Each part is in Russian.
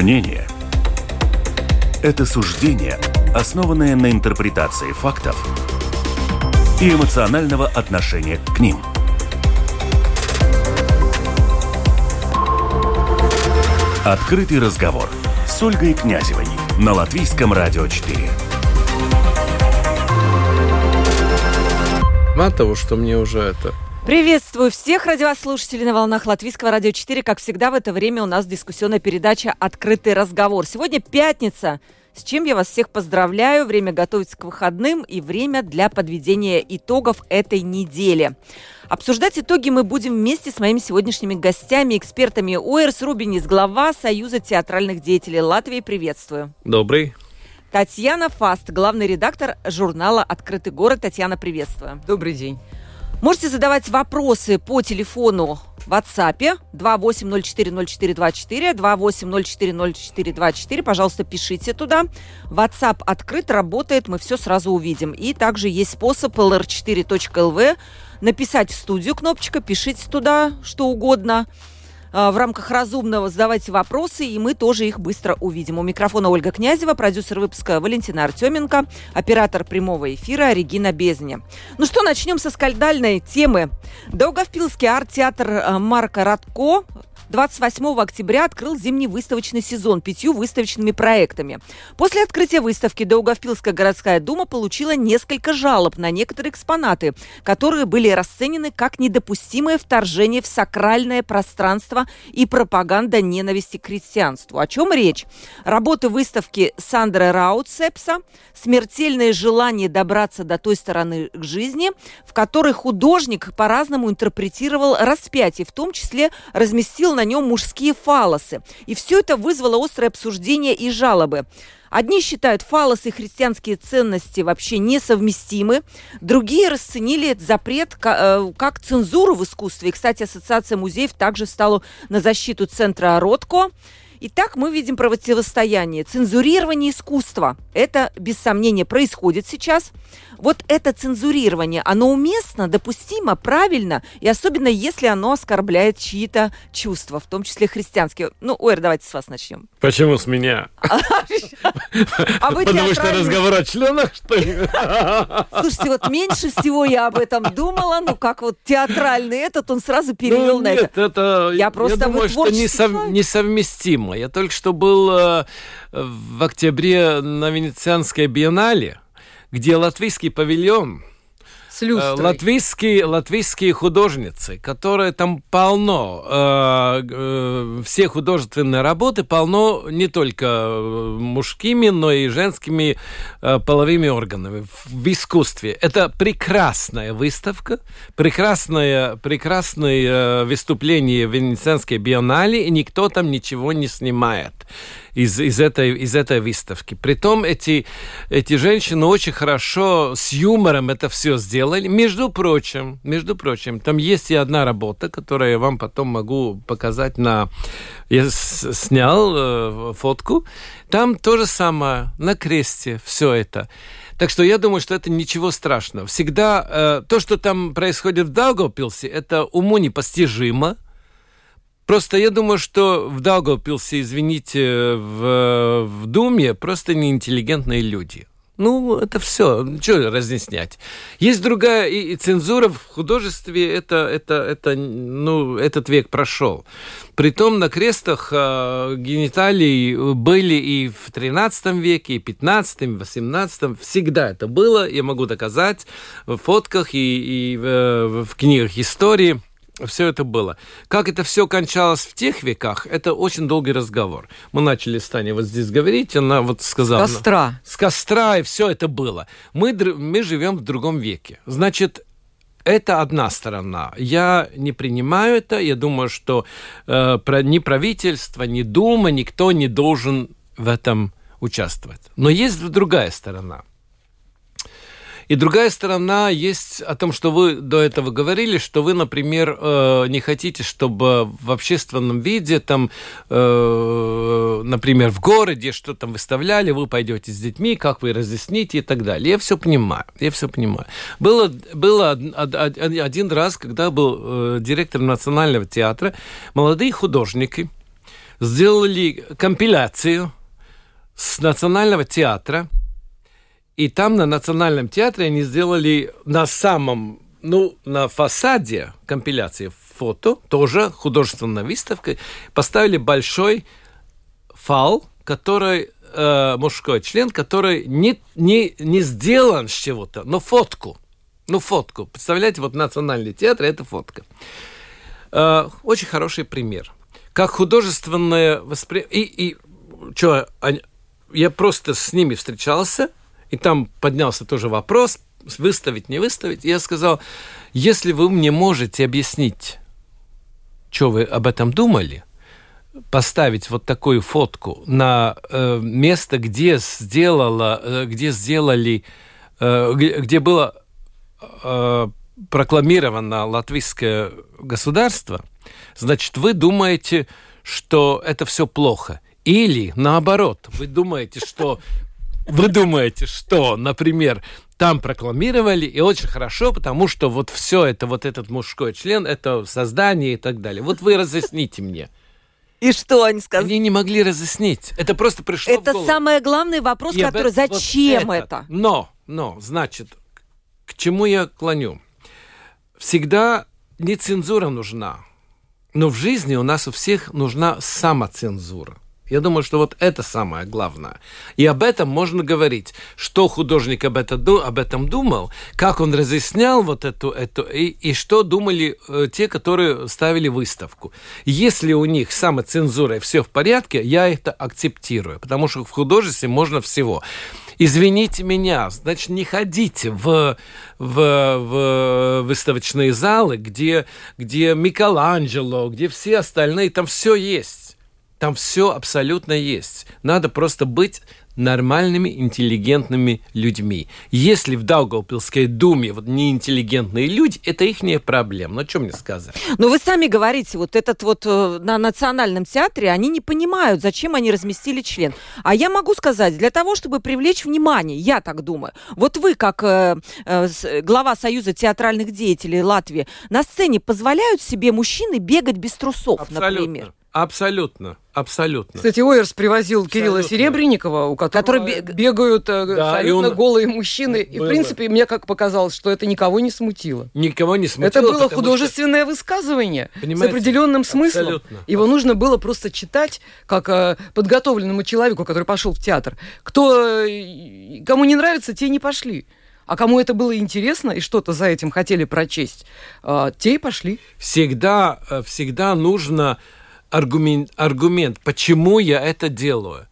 Мнение – это суждение, основанное на интерпретации фактов и эмоционального отношения к ним. Открытый разговор с Ольгой Князевой на Латвийском радио 4. Мало того, что мне уже это Приветствую всех радиослушателей на волнах Латвийского радио 4. Как всегда, в это время у нас дискуссионная передача «Открытый разговор». Сегодня пятница, с чем я вас всех поздравляю. Время готовиться к выходным и время для подведения итогов этой недели. Обсуждать итоги мы будем вместе с моими сегодняшними гостями, экспертами Оэрс Рубинис, глава Союза театральных деятелей Латвии. Приветствую. Добрый. Татьяна Фаст, главный редактор журнала «Открытый город». Татьяна, приветствую. Добрый день. Можете задавать вопросы по телефону в WhatsApp 28040424, 28040424. Пожалуйста, пишите туда. WhatsApp открыт, работает, мы все сразу увидим. И также есть способ lr4.lv написать в студию кнопочка, пишите туда что угодно. А, в рамках разумного задавайте вопросы, и мы тоже их быстро увидим. У микрофона Ольга Князева, продюсер выпуска Валентина Артеменко, оператор прямого эфира Регина Безня. Ну что, начнем со скандальной темы. Даугавпилский арт-театр а, Марка Радко 28 октября открыл зимний выставочный сезон пятью выставочными проектами. После открытия выставки Даугавпилская городская дума получила несколько жалоб на некоторые экспонаты, которые были расценены как недопустимое вторжение в сакральное пространство и пропаганда ненависти к христианству. О чем речь? Работы выставки Сандры Раутсепса «Смертельное желание добраться до той стороны жизни», в которой художник по-разному интерпретировал распятие, в том числе разместил на нем мужские фалосы. И все это вызвало острое обсуждение и жалобы. Одни считают фалосы и христианские ценности вообще несовместимы, другие расценили этот запрет э, как цензуру в искусстве. И, кстати, Ассоциация музеев также стала на защиту центра Ротко. Итак, мы видим противостояние. Цензурирование искусства. Это, без сомнения, происходит сейчас. Вот это цензурирование, оно уместно, допустимо, правильно, и особенно если оно оскорбляет чьи-то чувства, в том числе христианские. Ну, Ой, давайте с вас начнем. Почему с меня? А вы Потому что разговор о членах, что ли? Слушайте, вот меньше всего я об этом думала, ну как вот театральный этот, он сразу перевел ну, на это. это... Я просто думаю, что несовместимо. Я только что был э, в октябре на Венецианской биеннале, где латвийский павильон с люстрой. Латвийские, латвийские художницы, которые там полно, э, э, все художественные работы полно не только э, мужскими, но и женскими э, половыми органами в искусстве. Это прекрасная выставка, прекрасное, прекрасное э, выступление в Венецианской биеннале, и никто там ничего не снимает из, из, этой, из этой выставки. Притом эти, эти женщины очень хорошо с юмором это все сделали. Между прочим, между прочим, там есть и одна работа, которую я вам потом могу показать на... Я снял э, фотку. Там то же самое, на кресте, все это. Так что я думаю, что это ничего страшного. Всегда э, то, что там происходит в Даугавпилсе, это уму непостижимо. Просто я думаю, что в Даугавпилсе, извините, в, в Думе просто неинтеллигентные люди. Ну, это все. Что разъяснять? Есть другая и, и цензура в художестве. Это, это, это, ну, этот век прошел. Притом на крестах э, гениталии были и в 13 веке, и в 15, и в 18. Всегда это было. Я могу доказать в фотках и, и в, в книгах истории все это было. Как это все кончалось в тех веках, это очень долгий разговор. Мы начали с Таней вот здесь говорить, она вот сказала... С костра. С костра, и все это было. Мы, мы живем в другом веке. Значит, это одна сторона. Я не принимаю это. Я думаю, что э, ни правительство, ни Дума, никто не должен в этом участвовать. Но есть другая сторона. И другая сторона есть о том, что вы до этого говорили, что вы, например, э, не хотите, чтобы в общественном виде, там, э, например, в городе что то выставляли, вы пойдете с детьми, как вы разъясните и так далее. Я все понимаю, я все понимаю. Было, было один раз, когда был э, директор Национального театра, молодые художники, сделали компиляцию с Национального театра, и там на Национальном театре они сделали на самом, ну, на фасаде компиляции фото, тоже художественная выставка, поставили большой фал, который э, мужской член, который не, не, не сделан с чего-то, но фотку. Ну, фотку. Представляете, вот Национальный театр – это фотка. Э, очень хороший пример. Как художественное восприятие... И, и что, я просто с ними встречался, и там поднялся тоже вопрос, выставить, не выставить. Я сказал, если вы мне можете объяснить, что вы об этом думали, поставить вот такую фотку на э, место, где сделала, э, где сделали, э, где было э, прокламировано латвийское государство, значит, вы думаете, что это все плохо. Или наоборот, вы думаете, что вы думаете, что, например, там прокламировали, и очень хорошо, потому что вот все это, вот этот мужской член, это создание и так далее. Вот вы разъясните мне. И что они сказали? Они не могли разъяснить. Это просто пришло Это самый главный вопрос, И который... Зачем вот это? Но, но, значит, к чему я клоню? Всегда не цензура нужна, но в жизни у нас у всех нужна самоцензура. Я думаю, что вот это самое главное. И об этом можно говорить, что художник об, это, об этом думал, как он разъяснял вот эту, эту и, и что думали э, те, которые ставили выставку. Если у них с самоцензурой все в порядке, я это акцептирую, потому что в художестве можно всего. Извините меня, значит, не ходите в, в, в выставочные залы, где, где Микеланджело, где все остальные, там все есть. Там все абсолютно есть. Надо просто быть нормальными, интеллигентными людьми. Если в Даугавпилской думе вот неинтеллигентные люди, это их проблема. Ну, что мне сказать? Но вы сами говорите, вот этот вот э, на Национальном театре, они не понимают, зачем они разместили член. А я могу сказать, для того, чтобы привлечь внимание, я так думаю. Вот вы, как э, э, глава Союза театральных деятелей Латвии, на сцене позволяют себе мужчины бегать без трусов, например? Абсолютно. Абсолютно. Кстати, Ойерс привозил Кирилла Абсолютно. Серебренникова, у которого Который бег- бегают э, Да, абсолютно и он- голые мужчины. И, в Было. принципе, мне как показалось, что это никого не смутило. Никого не смутило. это было потому что- художественное высказывание с Понимаете? определенным смыслом. Абсолютно. Его нужно было просто читать как э, подготовленному человеку, который пошел в театр. Кто, э, кому не нравится, те не пошли. А кому это было интересно и что-то за этим хотели прочесть, э, те и пошли. всегда, всегда нужно аргумент, аргумент, почему я это делаю.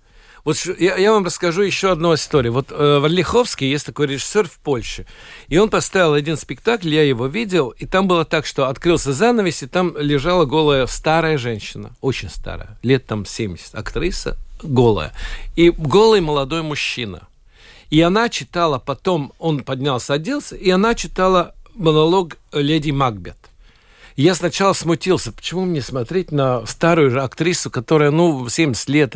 Вот я, я вам расскажу еще одну историю. Вот э, Варлиховский есть такой режиссер в Польше, и он поставил один спектакль, я его видел, и там было так, что открылся занавес, и там лежала голая старая женщина, очень старая, лет там 70, актриса голая, и голый молодой мужчина. И она читала потом, он поднялся, оделся, и она читала монолог леди Макбет. Я сначала смутился, почему мне смотреть на старую же актрису, которая, ну, 70 лет.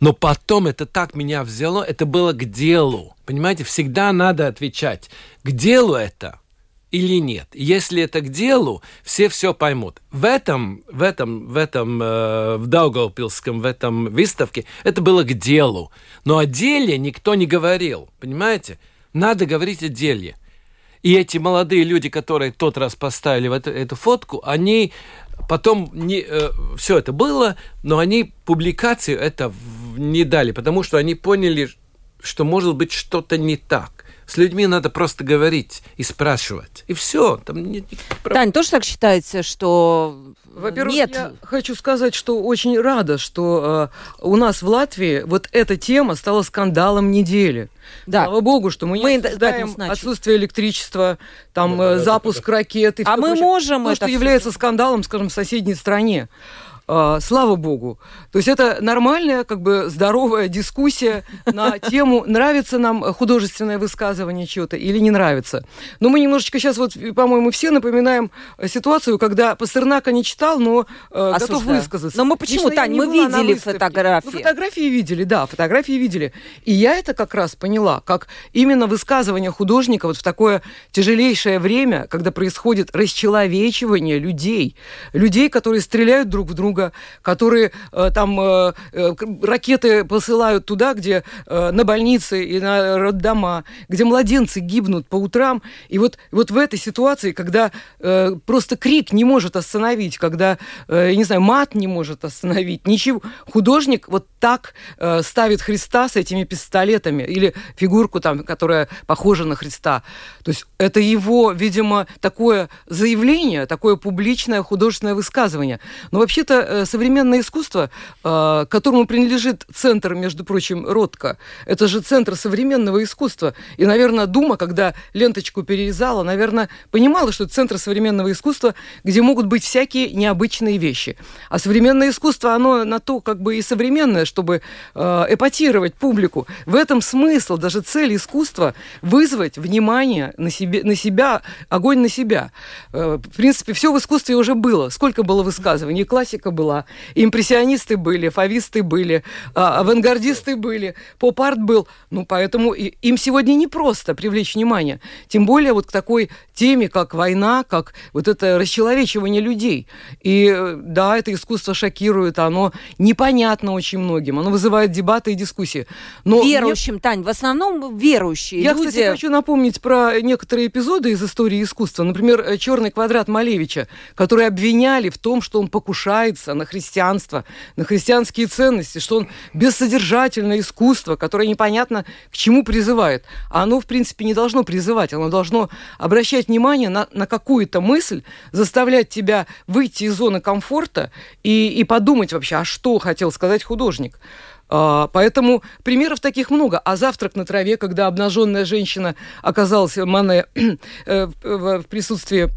Но потом это так меня взяло, это было к делу. Понимаете, всегда надо отвечать, к делу это или нет. Если это к делу, все все поймут. В этом, в этом, в этом, э, в Даугавпилском, в этом выставке, это было к делу. Но о деле никто не говорил, понимаете? Надо говорить о деле. И эти молодые люди, которые тот раз поставили в эту, эту фотку, они потом не, все это было, но они публикацию это не дали, потому что они поняли, что может быть что-то не так. С людьми надо просто говорить и спрашивать. И все. Там нет проблем. Тань, тоже так считаете, что Во-первых, нет? я хочу сказать, что очень рада, что э, у нас в Латвии вот эта тема стала скандалом недели. Да. Слава богу, что мы не Мы обсуждаем отсутствие электричества, там Да, э, да, запуск да. ракет и А мы прочее. можем То, это что является скандалом, скажем, в соседней стране. А, слава богу. То есть это нормальная, как бы здоровая дискуссия на тему, нравится нам художественное высказывание чего-то или не нравится. Но мы немножечко сейчас, вот, по-моему, все напоминаем ситуацию, когда Пастернака не читал, но э, готов высказаться. Но мы почему, Лично Тань, мы видели фотографии. Ну, фотографии видели, да, фотографии видели. И я это как раз поняла, как именно высказывание художника вот в такое тяжелейшее время, когда происходит расчеловечивание людей, людей, которые стреляют друг в друга, друга, которые э, там э, э, ракеты посылают туда, где на больницы и на роддома, где младенцы гибнут по утрам. И вот, вот в этой ситуации, когда просто крик не может остановить, когда, я не знаю, мат не может остановить, ничего, художник вот так ставит Христа с этими пистолетами или фигурку там, которая похожа на Христа. То есть это его, видимо, такое заявление, такое публичное художественное высказывание. Но вообще-то э, современное искусство, э, которому принадлежит центр, между прочим, Ротко, это же центр современного искусства. И, наверное, Дума, когда ленточку перерезала, наверное, понимала, что это центр современного искусства, где могут быть всякие необычные вещи. А современное искусство, оно на то как бы и современное, чтобы э, эпатировать публику. В этом смысл, даже цель искусства – вызвать внимание на, себе, на себя, огонь на себя. Э, в принципе, все в искусстве уже было. Сколько было высказываний? Классика была, импрессионисты были, фависты были, а, авангардисты были, поп-арт был. Ну, поэтому им сегодня не просто привлечь внимание. Тем более вот к такой теме, как война, как вот это расчеловечивание людей. И э, да, это искусство шокирует, оно непонятно очень многим, оно вызывает дебаты и дискуссии. Но верующим, мне... Тань, в основном верующие Я, люди. кстати, хочу напомнить про некоторые эпизоды из истории искусства. Например, э, «Черный квадрат» Малевича, который обвиняли в том, что он покушается на христианство, на христианские ценности, что он бессодержательное искусство, которое непонятно к чему призывает. А оно, в принципе, не должно призывать, оно должно обращать внимание на, на какую-то мысль, заставлять тебя выйти из зоны комфорта и, и подумать вообще, а что хотел сказать художник. А, поэтому примеров таких много. А завтрак на траве, когда обнаженная женщина оказалась Мане э, в присутствии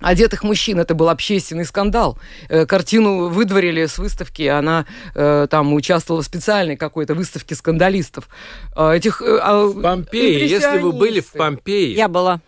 одетых мужчин. Это был общественный скандал. Э, картину выдворили с выставки, она э, там участвовала в специальной какой-то выставке скандалистов. А, этих, а, в Помпеи, если вы были в Помпеи... Я была.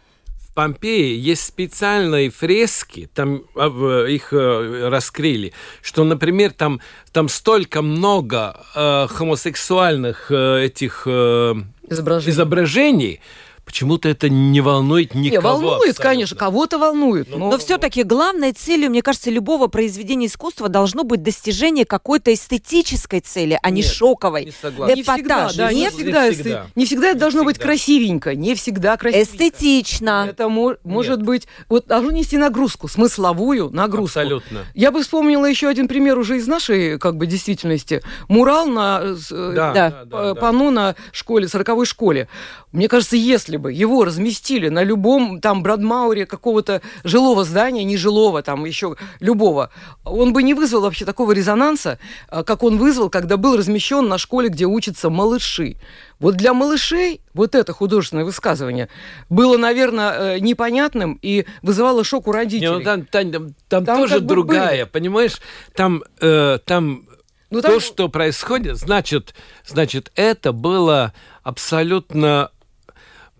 Помпеи есть специальные фрески, там а, их э, раскрыли, что, например, там, там столько много э, хомосексуальных э, этих э, изображений. изображений, Почему-то это не волнует никого. Не, волнует, абсолютно. конечно, кого-то волнует. Но, но, но все-таки главной целью, мне кажется, любого произведения искусства должно быть достижение какой-то эстетической цели, а не Нет, шоковой. Не согласен. Не всегда, да, не, всегда, не всегда. Не всегда это должно всегда. быть красивенько, не всегда красивенько. Эстетично. Это мо- может быть, вот должно нести нагрузку, смысловую нагрузку. Абсолютно. Я бы вспомнила еще один пример уже из нашей как бы действительности. Мурал на э, да, да, да, панно да. на школе, сороковой школе. Мне кажется, если бы его разместили на любом там Брадмауре какого-то жилого здания, не жилого, там еще любого, он бы не вызвал вообще такого резонанса, а, как он вызвал, когда был размещен на школе, где учатся малыши. Вот для малышей вот это художественное высказывание было, наверное, э, непонятным и вызывало шок у родителей. Не, ну, там, Тань, там, там, там тоже другая, были. понимаешь? Там, э, там ну, то, что происходит, значит, значит, это было абсолютно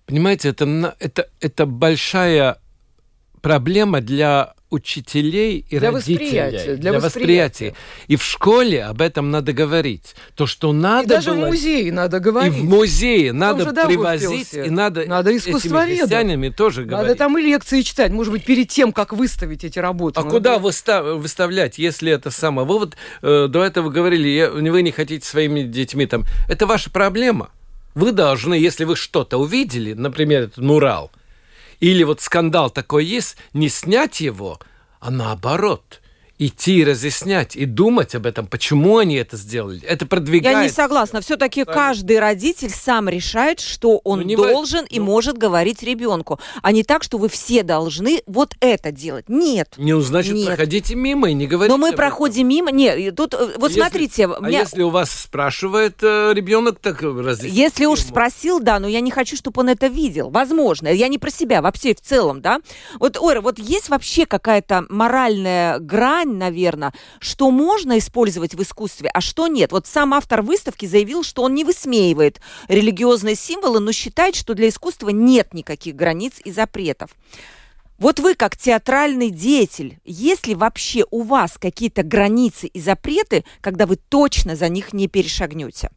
Понимаете, это, это, это большая проблема для учителей и для родителей. Восприятия, для, для восприятия. И в школе об этом надо говорить. То, что надо и даже было... в музее надо говорить. И в музее надо привозить, и надо, надо искусствоведам. тоже говорить. Надо там и лекции читать, может быть, перед тем, как выставить эти работы. А надо... куда выстав... выставлять, если это самое? Вы вот э, до этого говорили, вы не хотите своими детьми там... Это ваша проблема. Вы должны, если вы что-то увидели, например, этот мурал, или вот скандал такой есть, не снять его, а наоборот – идти разъяснять и думать об этом, почему они это сделали. Это продвигает. Я не согласна. Все-таки каждый родитель сам решает, что он ну, должен в... и ну... может говорить ребенку, а не так, что вы все должны вот это делать. Нет. Не, ну, значит, нет. проходите мимо и не говорите. Но мы проходим этом. мимо. Нет, тут э, вот если, смотрите. А меня... если у вас спрашивает э, ребенок, так разъясните Если ему. уж спросил, да, но я не хочу, чтобы он это видел. Возможно. Я не про себя, вообще в целом, да. Вот, Ора, вот есть вообще какая-то моральная грань грань, наверное, что можно использовать в искусстве, а что нет. Вот сам автор выставки заявил, что он не высмеивает религиозные символы, но считает, что для искусства нет никаких границ и запретов. Вот вы, как театральный деятель, есть ли вообще у вас какие-то границы и запреты, когда вы точно за них не перешагнете?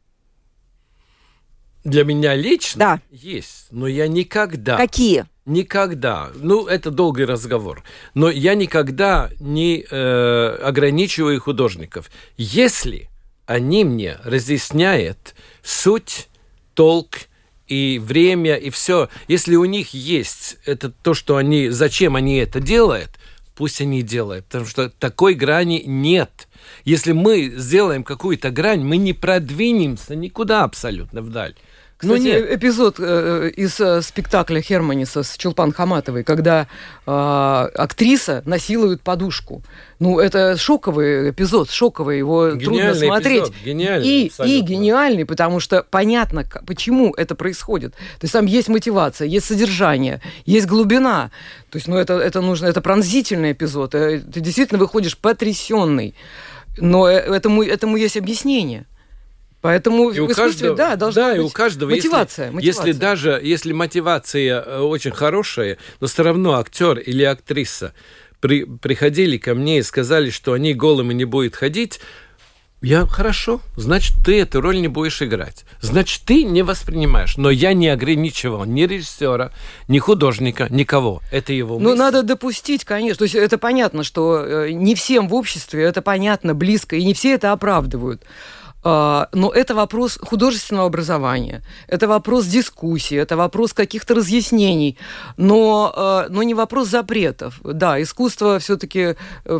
Для меня лично да. есть, но я никогда... Какие? Никогда, ну, это долгий разговор, но я никогда не э, ограничиваю художников. Если они мне разъясняют суть, толк и время, и все, если у них есть это то, что они, зачем они это делают, пусть они делают, потому что такой грани нет. Если мы сделаем какую-то грань, мы не продвинемся никуда абсолютно вдаль. Кстати, ну, нет. эпизод э, из э, спектакля Херманиса с Чулпан Хаматовой, когда э, актриса насилует подушку. Ну, это шоковый эпизод, шоковый, его гениальный трудно смотреть. Эпизод, гениальный, и, и гениальный, потому что понятно, почему это происходит. То есть там есть мотивация, есть содержание, есть глубина. То есть, ну, это, это нужно, это пронзительный эпизод. Э, ты действительно выходишь потрясенный. Но э, этому, этому есть объяснение. Поэтому и искусстве, каждого, да, должна да, быть и у каждого, мотивация, если, мотивация. Если даже, если мотивация э, очень хорошая, но все равно актер или актриса при, приходили ко мне и сказали, что они голыми не будут ходить, я хорошо, значит, ты эту роль не будешь играть. Значит, ты не воспринимаешь. Но я не ограничивал ни режиссера, ни художника, никого. Это его мысль. Ну, надо допустить, конечно. То есть это понятно, что э, не всем в обществе это понятно, близко, и не все это оправдывают. А, но это вопрос художественного образования, это вопрос дискуссии, это вопрос каких-то разъяснений, но, а, но не вопрос запретов. Да, искусство все-таки э,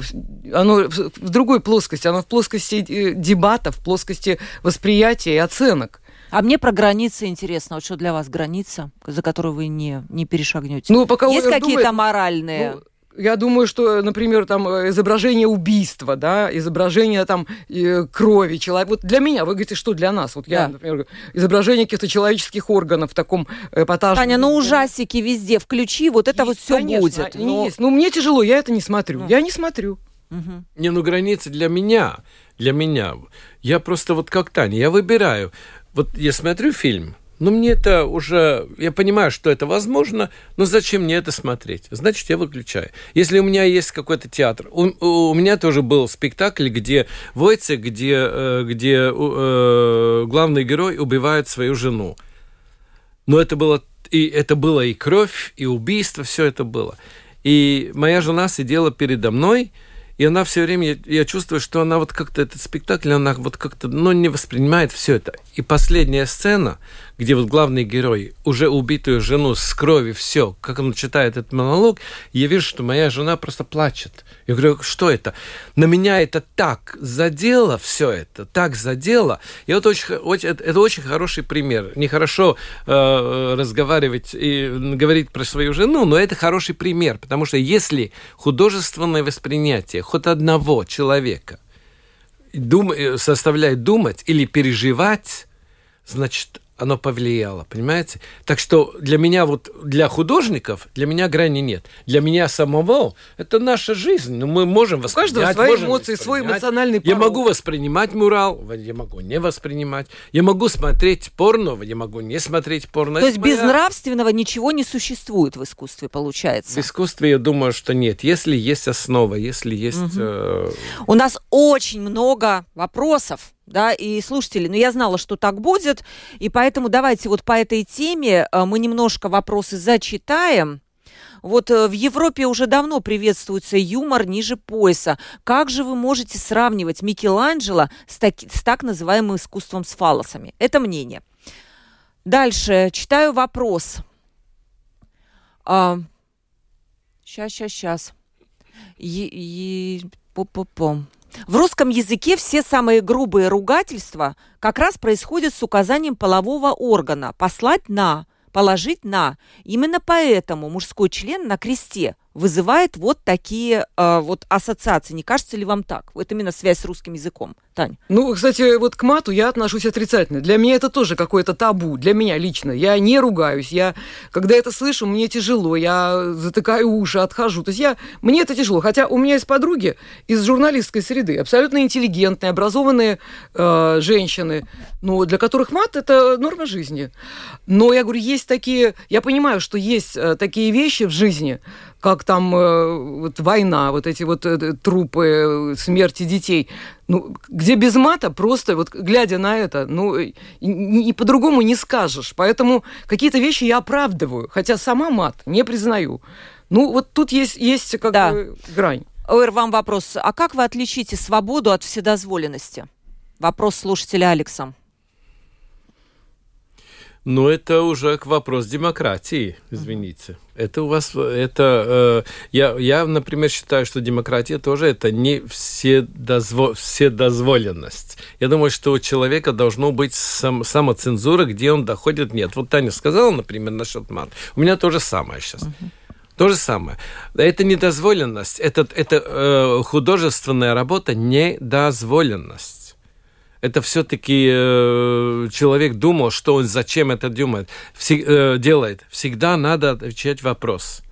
оно в другой плоскости, оно в плоскости э, дебатов, в плоскости восприятия и оценок. А мне про границы интересно. Вот что для вас граница, за которую вы не, не перешагнете? Ну, пока Есть какие-то моральные... Ну, я думаю, что, например, там э, изображение убийства, да, изображение там э, крови человека. Вот для меня, вы говорите, что для нас? Вот я, да. например, изображение каких-то человеческих органов в таком эпатажном... Таня, ну ужасики везде включи, вот это есть, вот все конечно, будет. Но... Есть. Ну мне тяжело, я это не смотрю. Ну. Я не смотрю. Угу. Не, ну границы для меня, для меня. Я просто вот как Таня, я выбираю. Вот я смотрю фильм, но мне это уже, я понимаю, что это возможно, но зачем мне это смотреть? Значит, я выключаю. Если у меня есть какой-то театр, у, у меня тоже был спектакль, где Войце, где, э, где э, главный герой убивает свою жену. Но это было и это было и кровь, и убийство, все это было. И моя жена сидела передо мной, и она все время, я, чувствую, что она вот как-то этот спектакль, она вот как-то, ну, не воспринимает все это. И последняя сцена, где вот главный герой, уже убитую жену с крови, все, как он читает этот монолог, я вижу, что моя жена просто плачет. Я говорю, что это? На меня это так задело, все это, так задело. И вот очень, очень, это очень хороший пример. Нехорошо э, разговаривать и говорить про свою жену, но это хороший пример, потому что если художественное воспринятие хоть одного человека дум, э, составляет думать или переживать, значит, оно повлияло, понимаете? Так что для меня, вот для художников, для меня грани нет. Для меня самого это наша жизнь. Ну, мы можем воспринимать. У каждого свои эмоции, свой эмоциональный порог. Я могу воспринимать мурал, я могу не воспринимать. Я могу смотреть порно, я могу не смотреть порно. То есть моя... безнравственного ничего не существует в искусстве, получается? В искусстве я думаю, что нет. Если есть основа, если есть... Угу. Э... У нас очень много вопросов да, и слушатели, но я знала, что так будет, и поэтому давайте вот по этой теме э, мы немножко вопросы зачитаем. Вот э, в Европе уже давно приветствуется юмор ниже пояса. Как же вы можете сравнивать Микеланджело с, так, с так называемым искусством с фалосами? Это мнение. Дальше читаю вопрос. А, сейчас, сейчас, сейчас. Е, е, по, по, по. В русском языке все самые грубые ругательства как раз происходят с указанием полового органа «послать на», «положить на». Именно поэтому мужской член на кресте вызывает вот такие э, вот ассоциации. Не кажется ли вам так? Вот именно связь с русским языком. Тань. Ну, кстати, вот к мату я отношусь отрицательно. Для меня это тоже какое-то табу. Для меня лично. Я не ругаюсь. Я, когда это слышу, мне тяжело. Я затыкаю уши, отхожу. То есть я, мне это тяжело. Хотя у меня есть подруги из журналистской среды, абсолютно интеллигентные, образованные э, женщины, ну, для которых мат – это норма жизни. Но я говорю, есть такие... Я понимаю, что есть э, такие вещи в жизни, как там э, вот война, вот эти вот э, трупы, смерти детей. Ну, где без мата, просто вот глядя на это, ну, и, и по-другому не скажешь. Поэтому какие-то вещи я оправдываю, хотя сама мат не признаю. Ну, вот тут есть, есть как да. бы грань. Эр, вам вопрос. А как вы отличите свободу от вседозволенности? Вопрос слушателя Алекса. Ну, это уже к вопрос демократии, извините. Это у вас, это, э, я, я, например, считаю, что демократия тоже это не вседозво, вседозволенность. Я думаю, что у человека должно быть сам, самоцензура, где он доходит, нет. Вот Таня сказала, например, насчет мат. У меня то же самое сейчас. Uh-huh. То же самое. Это недозволенность, это, это э, художественная работа недозволенность это все-таки э, человек думал, что он зачем это думает, всег, э, делает. Всегда надо отвечать вопрос.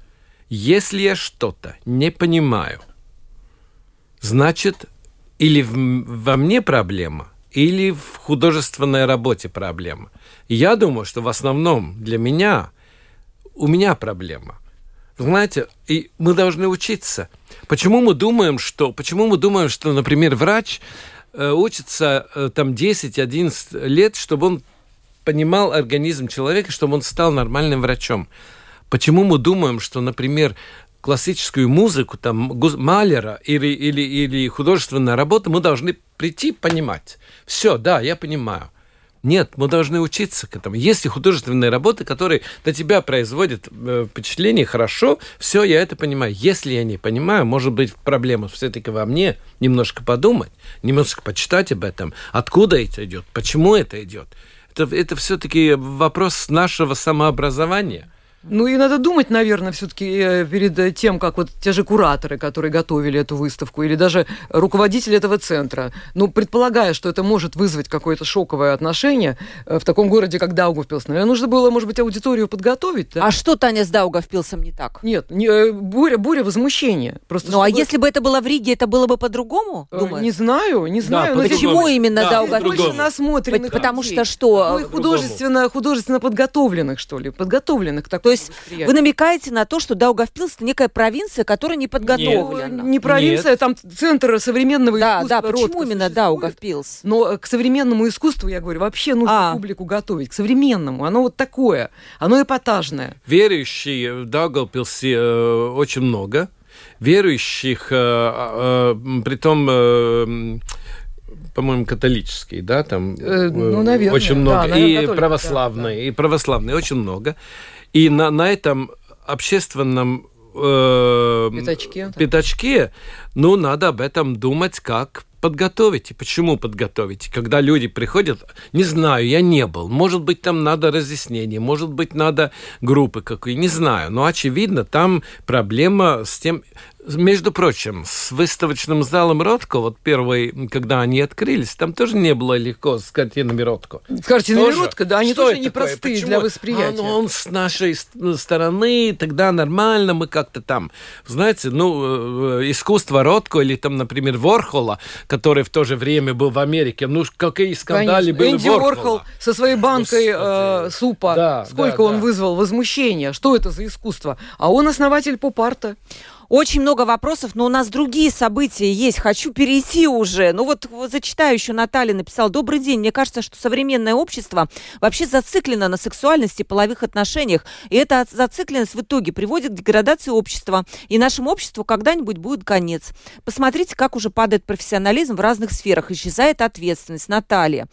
Если я что-то не понимаю, значит, или в, во мне проблема, или в художественной работе проблема. Я думаю, что в основном для меня, у меня проблема. Знаете, и мы должны учиться. Почему мы думаем, что, почему мы думаем, что, например, врач учится э, там 10-11 лет, чтобы он понимал организм человека, чтобы он стал нормальным врачом. Почему мы думаем, что, например, классическую музыку, там, Малера или, или, или художественная работа мы должны прийти понимать. Все, да, я понимаю. Нет, мы должны учиться к этому. Есть и художественные работы, которые на тебя производят э, впечатление хорошо, все, я это понимаю. Если я не понимаю, может быть, проблема все-таки во мне, немножко подумать, немножко почитать об этом, откуда это идет, почему это идет. Это, это все-таки вопрос нашего самообразования – ну и надо думать, наверное, все-таки э, перед тем, как вот те же кураторы, которые готовили эту выставку, или даже руководитель этого центра, ну, предполагая, что это может вызвать какое-то шоковое отношение э, в таком городе, как Даугавпилс, наверное, нужно было, может быть, аудиторию подготовить. Да? А что, Таня, с Даугавпилсом не так? Нет, не, э, буря, буря возмущения. Просто ну, а чтобы... а если бы это было в Риге, это было бы по-другому? Не знаю, не знаю. Да, почему именно да, Даугавпилс? Насмотренных Потому что что? Ну, художественно, художественно подготовленных, что ли, подготовленных так то есть вы намекаете на то, что Даугавпилс это некая провинция, которая не подготовлена. Нет, не провинция, Нет. там центр современного да, искусства. Да, да, почему именно Даугавпилс? Но к современному искусству, я говорю, вообще нужно а. публику готовить. К современному. Оно вот такое. Оно эпатажное. Верующие в Даугавпилсе э, очень много. Верующих, э, э, э, притом... Э, по-моему, католический, да, там э, ну, наверное, очень много, да, наверное, и православные, да, да. и православные очень много. И на, на этом общественном э, пятачке, пятачке, ну, надо об этом думать, как подготовить. И почему подготовить? Когда люди приходят, не знаю, я не был. Может быть, там надо разъяснение, может быть, надо группы какой, не знаю. Но, очевидно, там проблема с тем... Между прочим, с выставочным залом Ротко, вот первый, когда они открылись, там тоже не было легко с картинами Ротко. С картинами тоже? Ротко, да, они Что тоже непростые Почему? для восприятия. А, ну, он с нашей стороны, тогда нормально, мы как-то там, знаете, ну, э, искусство Ротко или там, например, Ворхола, который в то же время был в Америке, ну, какие скандалы Конечно. были Энди Ворхола. Ворхол со своей банкой э, супа, да, сколько да, он да. вызвал возмущения, что это за искусство? А он основатель поп-арта. Очень много вопросов, но у нас другие события есть. Хочу перейти уже. Ну вот, вот зачитаю еще Наталья написала. Добрый день. Мне кажется, что современное общество вообще зациклено на сексуальности половых отношениях. И эта зацикленность в итоге приводит к деградации общества. И нашему обществу когда-нибудь будет конец. Посмотрите, как уже падает профессионализм в разных сферах. Исчезает ответственность. Наталья.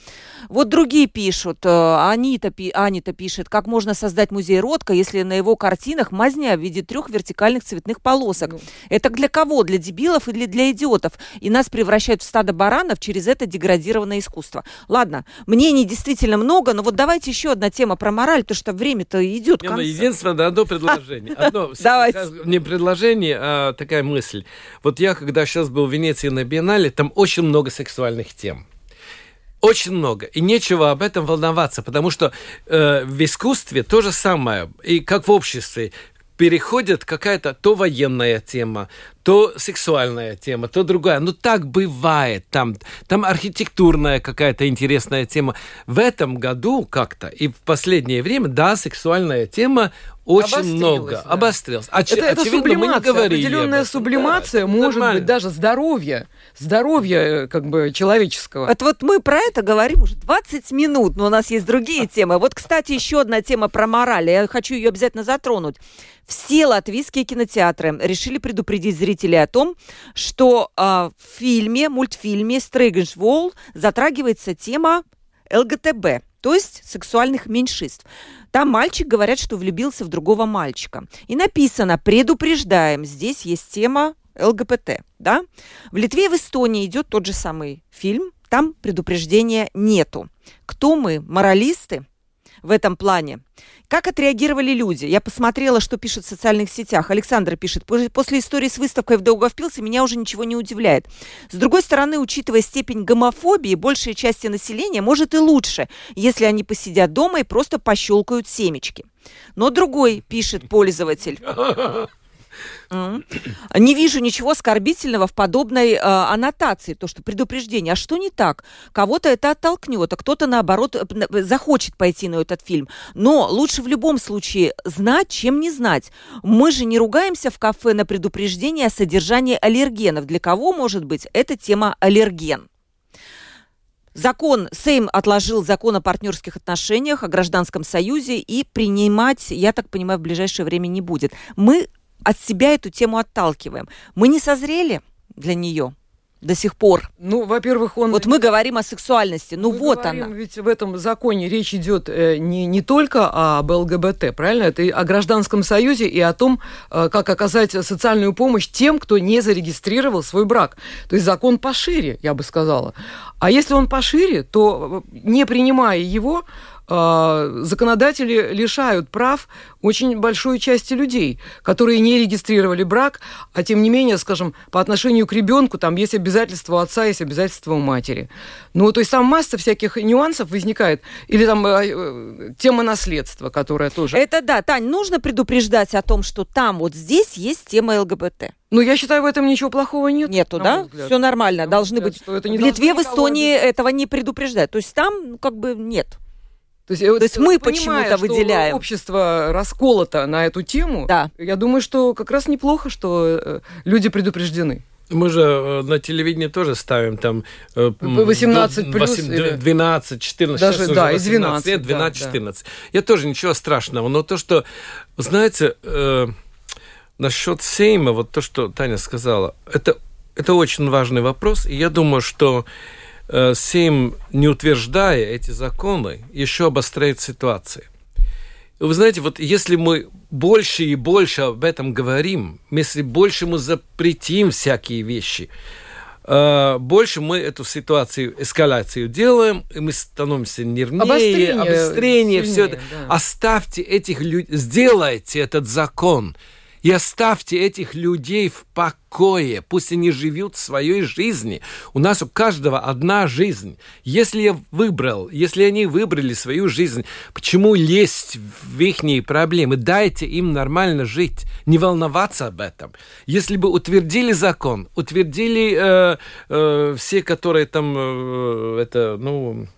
Вот другие пишут. Э, Анита, Анита пишет, как можно создать музей Ротко, если на его картинах мазня в виде трех вертикальных цветных полосок список. Ну. Это для кого? Для дебилов или для идиотов? И нас превращают в стадо баранов через это деградированное искусство. Ладно, мнений действительно много, но вот давайте еще одна тема про мораль, потому что время-то идет к концу. Единственное, одно предложение. Одно, Давайте. Не предложение, а такая мысль. Вот я, когда сейчас был в Венеции на Биеннале, там очень много сексуальных тем. Очень много. И нечего об этом волноваться, потому что э, в искусстве то же самое, и как в обществе переходит какая-то то военная тема, то сексуальная тема, то другая. Ну, так бывает. Там, там архитектурная какая-то интересная тема. В этом году как-то и в последнее время, да, сексуальная тема очень много да. обострилось. Оч- это, это сублимация, определенная сублимация, да, может нормально. быть, даже здоровье, здоровье э, как бы человеческого. Это вот мы про это говорим уже 20 минут, но у нас есть другие темы. Вот, кстати, еще одна тема про мораль, я хочу ее обязательно затронуть. Все латвийские кинотеатры решили предупредить зрителей о том, что э, в фильме, мультфильме «Стрейгенш Волл» затрагивается тема ЛГТБ, то есть сексуальных меньшинств. Там мальчик, говорят, что влюбился в другого мальчика. И написано «Предупреждаем». Здесь есть тема ЛГБТ, да? В Литве и в Эстонии идет тот же самый фильм. Там предупреждения нету. Кто мы? Моралисты? В этом плане. Как отреагировали люди? Я посмотрела, что пишут в социальных сетях. Александр пишет, после истории с выставкой в Даугавпилсе меня уже ничего не удивляет. С другой стороны, учитывая степень гомофобии, большая часть населения может и лучше, если они посидят дома и просто пощелкают семечки. Но другой, пишет пользователь. Не вижу ничего оскорбительного в подобной э, аннотации, то, что предупреждение. А что не так? Кого-то это оттолкнет, а кто-то, наоборот, э, захочет пойти на этот фильм. Но лучше в любом случае знать, чем не знать. Мы же не ругаемся в кафе на предупреждение о содержании аллергенов. Для кого, может быть, эта тема аллерген? Закон, Сейм отложил закон о партнерских отношениях, о гражданском союзе и принимать, я так понимаю, в ближайшее время не будет. Мы от себя эту тему отталкиваем. Мы не созрели для нее до сих пор. Ну, во-первых, он... Вот мы говорим о сексуальности, ну мы вот говорим, она. Ведь в этом законе речь идет э, не, не только об ЛГБТ, правильно? Это и о гражданском союзе и о том, э, как оказать социальную помощь тем, кто не зарегистрировал свой брак. То есть закон пошире, я бы сказала. А если он пошире, то э, не принимая его, законодатели лишают прав очень большой части людей, которые не регистрировали брак, а тем не менее, скажем, по отношению к ребенку там есть обязательства у отца, есть обязательства у матери. Ну, то есть там масса всяких нюансов возникает. Или там э, э, тема наследства, которая тоже... Это да, Тань, нужно предупреждать о том, что там вот здесь есть тема ЛГБТ. Ну, я считаю, в этом ничего плохого нет. Нету, да? Все нормально. Должны взгляд, быть... Это не в Литве, в Эстонии этого не предупреждают. То есть там ну, как бы нет. То есть, То есть мы почему-то выделяем. Общество расколото на эту тему. Да. Я думаю, что как раз неплохо, что э, люди предупреждены. Мы же э, на телевидении тоже ставим там 18 э, плюс 12, 14, даже, сейчас да, уже 12 лет, 12, да, 14. Да. Я тоже ничего страшного, но то, что, знаете, э, насчет Сейма, вот то, что Таня сказала, это, это очень важный вопрос, и я думаю, что Э, Сейм, не утверждая эти законы, еще обостряет ситуацию. Вы знаете, вот если мы больше и больше об этом говорим, если больше мы запретим всякие вещи, э, больше мы эту ситуацию, эскалацию делаем, и мы становимся нервнее, обострение, обострение все это. Да. Оставьте этих людей, сделайте этот закон – и оставьте этих людей в покое. Пусть они живут своей жизнью. У нас у каждого одна жизнь. Если я выбрал, если они выбрали свою жизнь, почему лезть в их проблемы? Дайте им нормально жить, не волноваться об этом. Если бы утвердили закон, утвердили э, э, все, которые там, э, это, ну,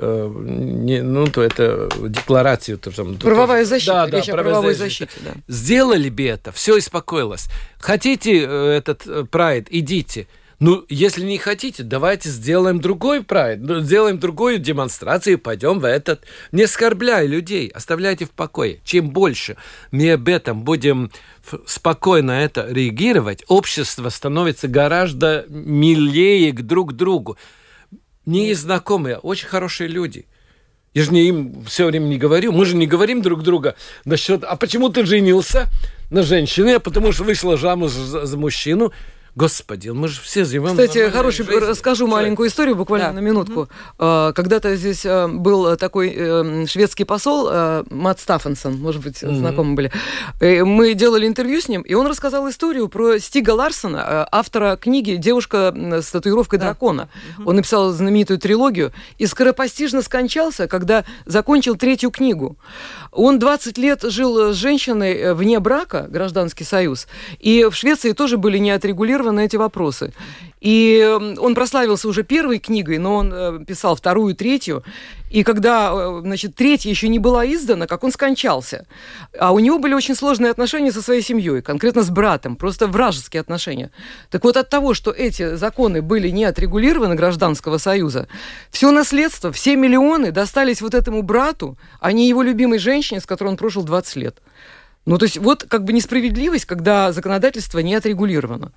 не, ну, то это декларацию. То, там, правовая защита, да, да, правовая правовой защите. Да. Сделали бы это, все успокоилось. Хотите э, этот э, прайд, идите. Ну, если не хотите, давайте сделаем другой прайд, ну, сделаем другую демонстрацию, пойдем в этот. Не оскорбляй людей, оставляйте в покое. Чем больше мы об этом будем спокойно это реагировать, общество становится гораздо милее друг к другу не есть знакомые, а очень хорошие люди. Я же не им все время не говорю. Мы же не говорим друг друга насчет, а почему ты женился на женщине, а потому что вышла замуж за, за мужчину. Господи, мы же все живем. Кстати, хороший, жизнь. расскажу Человек. маленькую историю, буквально да. на минутку. Mm-hmm. Когда-то здесь а, был такой э, шведский посол Мат Стаффенсон, может быть, mm-hmm. знакомы были. Э, мы делали интервью с ним, и он рассказал историю про Стига Ларсона, автора книги «Девушка с татуировкой да. дракона». Mm-hmm. Он написал знаменитую трилогию и скоропостижно скончался, когда закончил третью книгу. Он 20 лет жил с женщиной вне брака, гражданский союз, и в Швеции тоже были не отрегулированы эти вопросы. И он прославился уже первой книгой, но он э, писал вторую, третью. И когда, э, значит, третья еще не была издана, как он скончался. А у него были очень сложные отношения со своей семьей, конкретно с братом, просто вражеские отношения. Так вот от того, что эти законы были не отрегулированы гражданского союза, все наследство, все миллионы достались вот этому брату, а не его любимой женщине, с которой он прожил 20 лет. Ну, то есть вот как бы несправедливость, когда законодательство не отрегулировано.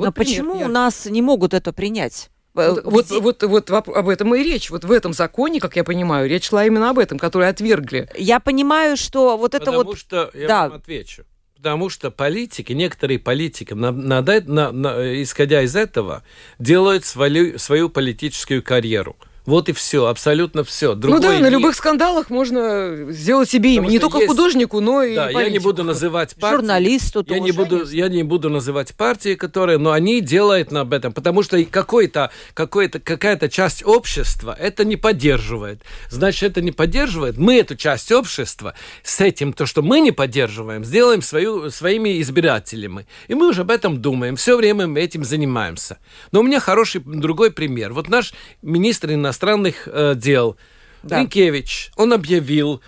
Вот Но пример, почему я... у нас не могут это принять? Вот, вот, вот, вот об этом и речь. Вот в этом законе, как я понимаю, речь шла именно об этом, который отвергли. Я понимаю, что вот это Потому вот... что, я да. вам отвечу, потому что политики, некоторые политики, на, на, на, на, исходя из этого, делают свою, свою политическую карьеру – вот и все, абсолютно все. Другой ну да, на любых скандалах можно сделать себе имя. Не только есть... художнику, но и Да, политику. я не буду называть партии. Журналисту я не буду, Я не буду называть партии, которые, но они делают об этом, потому что какой-то, какой-то, какая-то часть общества это не поддерживает. Значит, это не поддерживает. Мы эту часть общества с этим, то, что мы не поддерживаем, сделаем свою, своими избирателями. И мы уже об этом думаем. Все время мы этим занимаемся. Но у меня хороший другой пример. Вот наш министр иностранных иностранных э, дел да. Ренкевич, он объявил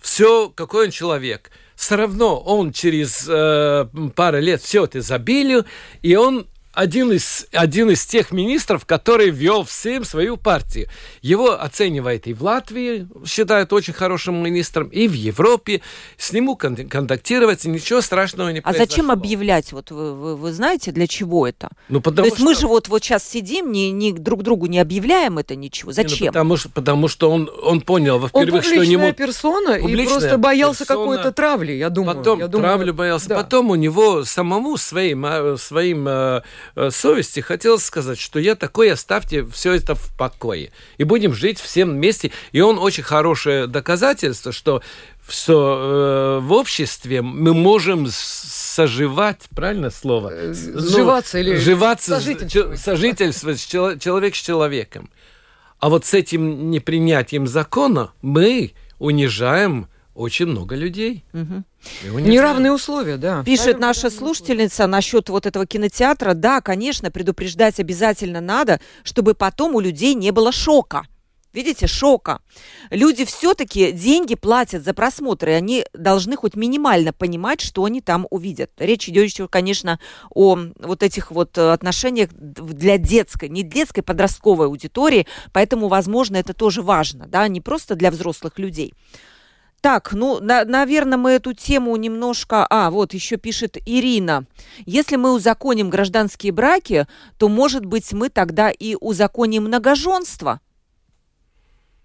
все, какой он человек. Все равно он через э, пару лет все это забили, и он один из, один из тех министров, который вел всем свою партию. Его оценивает и в Латвии, считают очень хорошим министром, и в Европе. С ним контактировать, ничего страшного не а произошло. А зачем объявлять? Вот вы, вы, вы знаете, для чего это? Ну, потому То есть что... мы же вот, вот сейчас сидим, не, не друг другу не объявляем это ничего. Зачем? Не, ну, потому, что, потому что он, он понял, во-первых, что ему... персона и просто боялся какой-то травли, я думаю. Потом я думаю, боялся. Да. Потом у него самому своим, а, своим э, Э, совести хотелось сказать, что я такой, оставьте все это в покое. И будем жить всем вместе. И он очень хорошее доказательство, что что э, в обществе мы можем соживать, правильно слово? Э, сживаться ну, или сживаться, сожительствовать. сожительствовать человек с человеком. А вот с этим непринятием закона мы унижаем очень много людей. Угу. Неравные условия, да. Пишет наша слушательница насчет вот этого кинотеатра. Да, конечно, предупреждать обязательно надо, чтобы потом у людей не было шока. Видите, шока. Люди все-таки деньги платят за просмотры, и они должны хоть минимально понимать, что они там увидят. Речь идет еще, конечно, о вот этих вот отношениях для детской, не детской, подростковой аудитории, поэтому, возможно, это тоже важно, да, не просто для взрослых людей. Так, ну, на, наверное, мы эту тему немножко... А, вот еще пишет Ирина. Если мы узаконим гражданские браки, то, может быть, мы тогда и узаконим многоженство?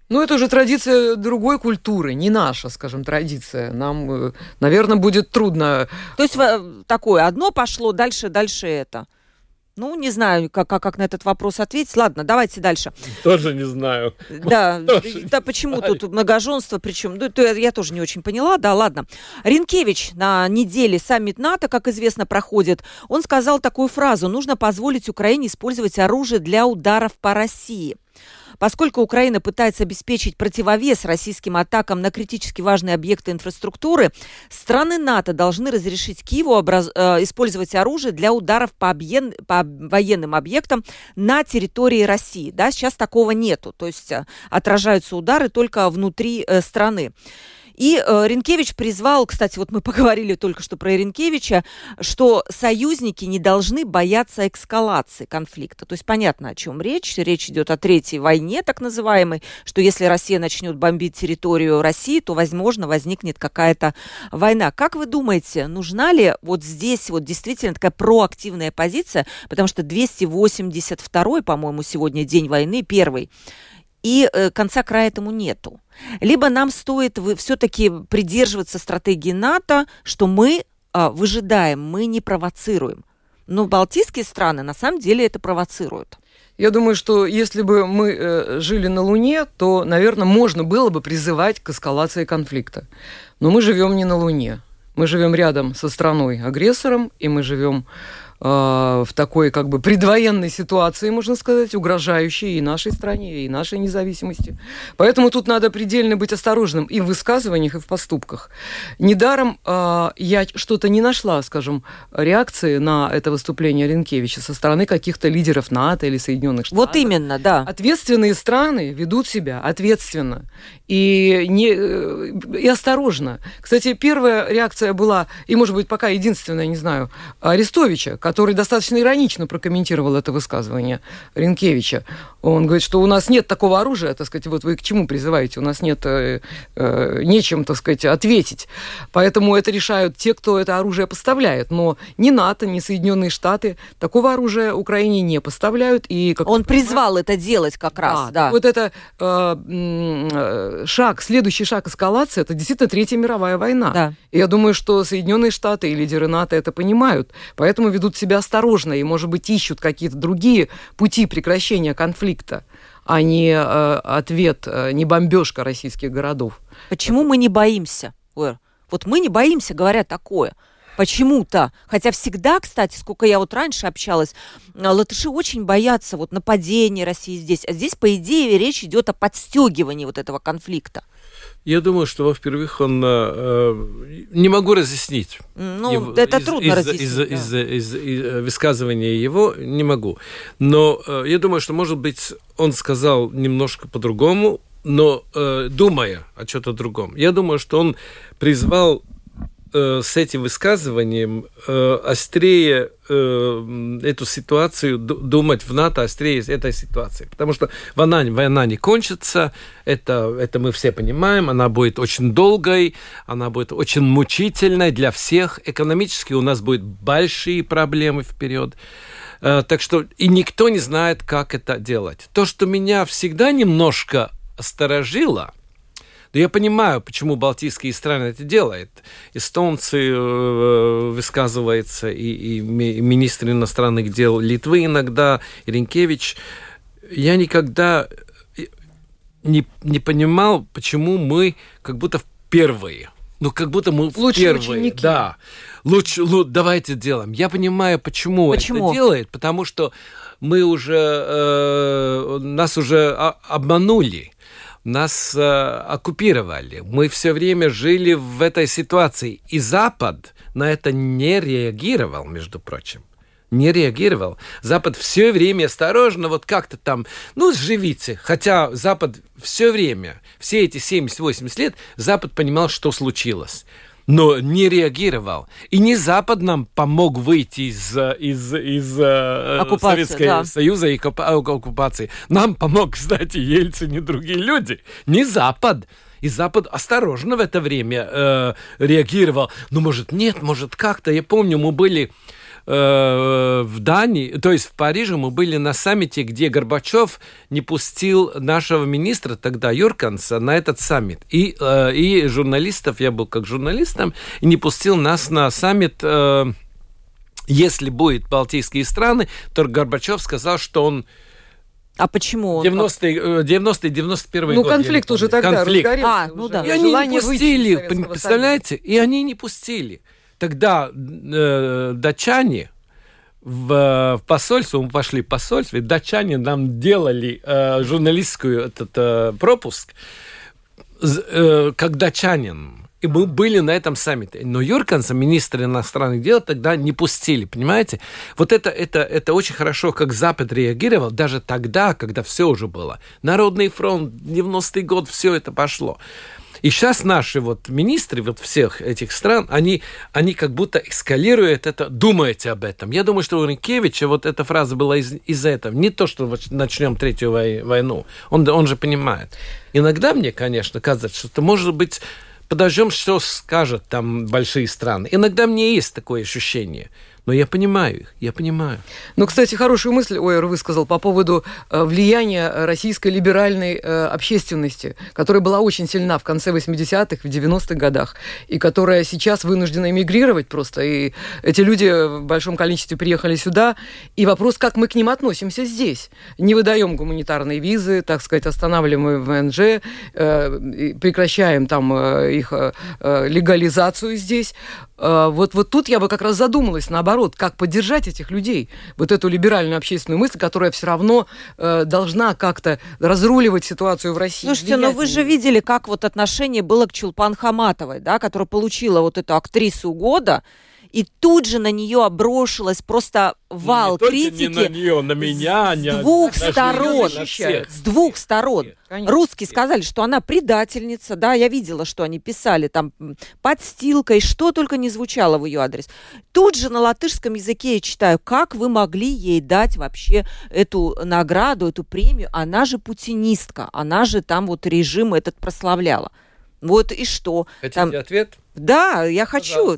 Ну, это уже традиция другой культуры, не наша, скажем, традиция. Нам, э, наверное, будет трудно... То есть такое одно пошло, дальше, дальше это. Ну, не знаю, как, как, как на этот вопрос ответить. Ладно, давайте дальше. Тоже не знаю. Да, да почему знаю. тут многоженство, причем, ну, то я, я тоже не очень поняла, да, ладно. Ринкевич на неделе саммит НАТО, как известно, проходит. Он сказал такую фразу, нужно позволить Украине использовать оружие для ударов по России. Поскольку Украина пытается обеспечить противовес российским атакам на критически важные объекты инфраструктуры, страны НАТО должны разрешить Киеву образ... э, использовать оружие для ударов по, объен... по военным объектам на территории России. Да, сейчас такого нету, то есть э, отражаются удары только внутри э, страны. И э, Ренкевич призвал, кстати, вот мы поговорили только что про Ренкевича, что союзники не должны бояться эскалации конфликта. То есть понятно, о чем речь. Речь идет о третьей войне, так называемой, что если Россия начнет бомбить территорию России, то, возможно, возникнет какая-то война. Как вы думаете, нужна ли вот здесь вот действительно такая проактивная позиция, потому что 282 по-моему, сегодня день войны, первый, и э, конца края этому нету. Либо нам стоит все-таки придерживаться стратегии НАТО, что мы э, выжидаем, мы не провоцируем. Но балтийские страны на самом деле это провоцируют. Я думаю, что если бы мы э, жили на Луне, то, наверное, можно было бы призывать к эскалации конфликта. Но мы живем не на Луне. Мы живем рядом со страной-агрессором, и мы живем в такой как бы предвоенной ситуации, можно сказать, угрожающей и нашей стране, и нашей независимости. Поэтому тут надо предельно быть осторожным и в высказываниях, и в поступках. Недаром я что-то не нашла, скажем, реакции на это выступление Ренкевича со стороны каких-то лидеров НАТО или Соединенных Штатов. Вот именно, да. Ответственные страны ведут себя ответственно и, не, э, и осторожно. Кстати, первая реакция была, и, может быть, пока единственная, не знаю, Арестовича, который достаточно иронично прокомментировал это высказывание Ренкевича. Он говорит, что у нас нет такого оружия, так сказать, вот вы к чему призываете? У нас нет, э, э, нечем, так сказать, ответить. Поэтому это решают те, кто это оружие поставляет. Но ни НАТО, ни Соединенные Штаты такого оружия Украине не поставляют. И, как Он призвал это делать как раз, да. да. Вот это э, э, шаг, следующий шаг эскалации, это действительно Третья мировая война. Да. И я думаю, что Соединенные Штаты и лидеры НАТО это понимают, поэтому ведут себя осторожно и, может быть, ищут какие-то другие пути прекращения конфликта а не э, ответ, э, не бомбежка российских городов. Почему мы не боимся? Вот мы не боимся, говоря такое почему-то. Хотя всегда, кстати, сколько я вот раньше общалась, латыши очень боятся вот нападения России здесь. А здесь, по идее, речь идет о подстегивании вот этого конфликта. Я думаю, что, во-первых, он э, не могу разъяснить. Ну, его, это из, трудно из, разъяснить. Из, да. из, из, из, из высказывания его не могу. Но э, я думаю, что, может быть, он сказал немножко по-другому, но э, думая о чем-то другом. Я думаю, что он призвал Э, с этим высказыванием э, острее э, эту ситуацию думать в НАТО острее этой ситуации. Потому что война, война не кончится, это, это мы все понимаем, она будет очень долгой, она будет очень мучительной для всех. Экономически у нас будут большие проблемы вперед. Так что и никто не знает, как это делать. То, что меня всегда немножко сторожило – но я понимаю, почему балтийские страны это делают. Эстонцы э, высказываются, и, и министр иностранных дел Литвы иногда, и Ренкевич. Я никогда э, не, не понимал, почему мы как будто первые. Ну, как будто мы Лучше первые. Ученики. Да. Лучше, ну, давайте делаем. Я понимаю, почему, почему? это делает, потому что мы уже, э, нас уже обманули нас э, оккупировали. Мы все время жили в этой ситуации. И Запад на это не реагировал, между прочим. Не реагировал. Запад все время осторожно, вот как-то там, ну, живите. Хотя Запад все время, все эти 70-80 лет, Запад понимал, что случилось но не реагировал. И не Запад нам помог выйти из, из, из э, Советского да. Союза и оккупации. Нам помог, кстати, Ельцин и другие люди. Не Запад. И Запад осторожно в это время э, реагировал. Ну, может, нет, может, как-то. Я помню, мы были Э, в Дании, то есть в Париже мы были на саммите, где Горбачев не пустил нашего министра тогда, Юрканса, на этот саммит. И, э, и журналистов, я был как журналистом, и не пустил нас на саммит э, если будет Балтийские страны, то Горбачев сказал, что он а почему? 90-е, 90 91 Ну, год, конфликт уже тогда конфликт. разгорелся. А, ну да. И они не пустили, представляете? И они не пустили. Тогда э, датчане в, в посольство, мы пошли в посольство, и датчане нам делали э, журналистскую этот э, пропуск, э, как датчанин. И мы были на этом саммите. Но Юрканса, министр иностранных дел, тогда не пустили, понимаете? Вот это, это, это очень хорошо, как Запад реагировал, даже тогда, когда все уже было. Народный фронт, 90-й год, все это пошло. И сейчас наши вот министры вот всех этих стран, они, они как будто эскалируют это, думаете об этом. Я думаю, что у Ренкевича вот эта фраза была из, из этого. Не то, что начнем третью войну. Он, он же понимает. Иногда мне, конечно, кажется, что может быть подождем, что скажут там большие страны. Иногда мне есть такое ощущение – но я понимаю их, я понимаю. Ну, кстати, хорошую мысль Ойер высказал по поводу э, влияния российской либеральной э, общественности, которая была очень сильна в конце 80-х, в 90-х годах, и которая сейчас вынуждена эмигрировать просто. И эти люди в большом количестве приехали сюда. И вопрос, как мы к ним относимся здесь. Не выдаем гуманитарные визы, так сказать, останавливаем ВНЖ, э, прекращаем там их легализацию здесь. Э, вот, вот тут я бы как раз задумалась, наоборот, как поддержать этих людей, вот эту либеральную общественную мысль, которая все равно э, должна как-то разруливать ситуацию в России. Слушайте, но вы же видели, как вот отношение было к Чулпан Хаматовой, да, которая получила вот эту актрису года, и тут же на нее оброшилась просто вал ну, не критики. Не на нее, на меня, с не двух на сторон. на всех. С двух сторон. Конечно. Русские сказали, что она предательница, да, я видела, что они писали там подстилка и что только не звучало в ее адрес. Тут же на латышском языке я читаю, как вы могли ей дать вообще эту награду, эту премию, она же путинистка, она же там вот режим этот прославляла. Вот и что? Хотите Там- ответ? Да, я хочу.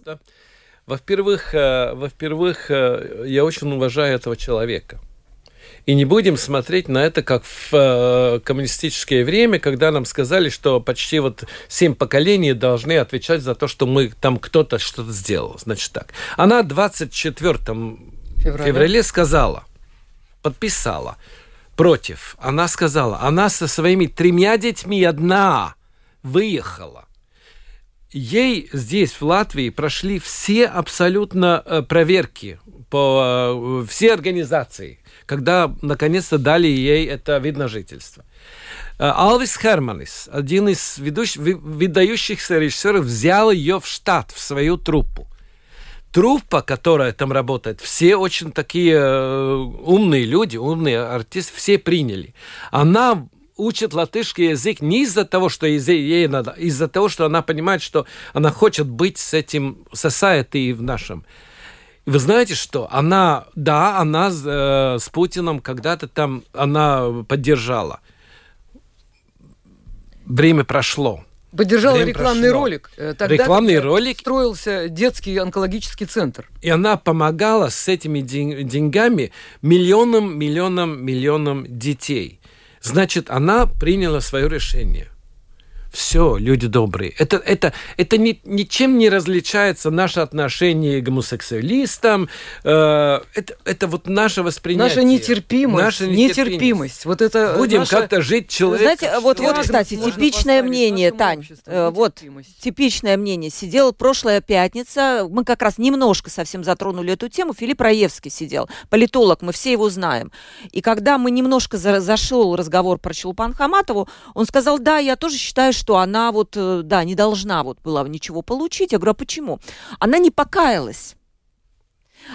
Во-первых, э, во-первых, э, я очень уважаю этого человека. И не будем смотреть на это как в э, коммунистическое время, когда нам сказали, что почти вот семь поколений должны отвечать за то, что мы там кто-то что-то сделал. Значит так. Она 24 Февраля. феврале сказала, подписала против. Она сказала, она со своими тремя детьми одна выехала. Ей здесь, в Латвии, прошли все абсолютно э, проверки по э, все организации, когда наконец-то дали ей это вид на жительство. Э, Алвис Херманис, один из ведущих, выдающихся режиссеров, взял ее в штат, в свою труппу. Труппа, которая там работает, все очень такие умные люди, умные артисты, все приняли. Она учит латышский язык не из-за того, что ей надо, из-за того, что она понимает, что она хочет быть с этим society в нашем. Вы знаете что? Она, да, она э, с Путиным когда-то там, она поддержала. Время прошло. Поддержала Время рекламный прошло. ролик. э, тогда, Рекламный ролик. Строился детский онкологический центр. И она помогала с этими ден- деньгами миллионам, миллионам, миллионам детей. Значит, она приняла свое решение. Все, люди добрые. Это, это, это ни, ничем не различается наше отношение к гомосексуалистам. Э, это, это вот наше воспринятие. Наша нетерпимость, Наша нетерпимость. Вот это Будем наша- как-то жить человек. Знаете, вот, вот, Диагноз кстати, можно типичное мнение, Тань, э, вот, нетерпимость. типичное мнение. Сидел прошлая пятница, мы как раз немножко совсем затронули эту тему, Филипп Раевский сидел, политолог, мы все его знаем. И когда мы немножко за- зашел разговор про Чулпан Хаматову, он сказал, да, я тоже считаю, что она вот, э, да, не должна вот была ничего получить. Я говорю, а почему? Она не покаялась.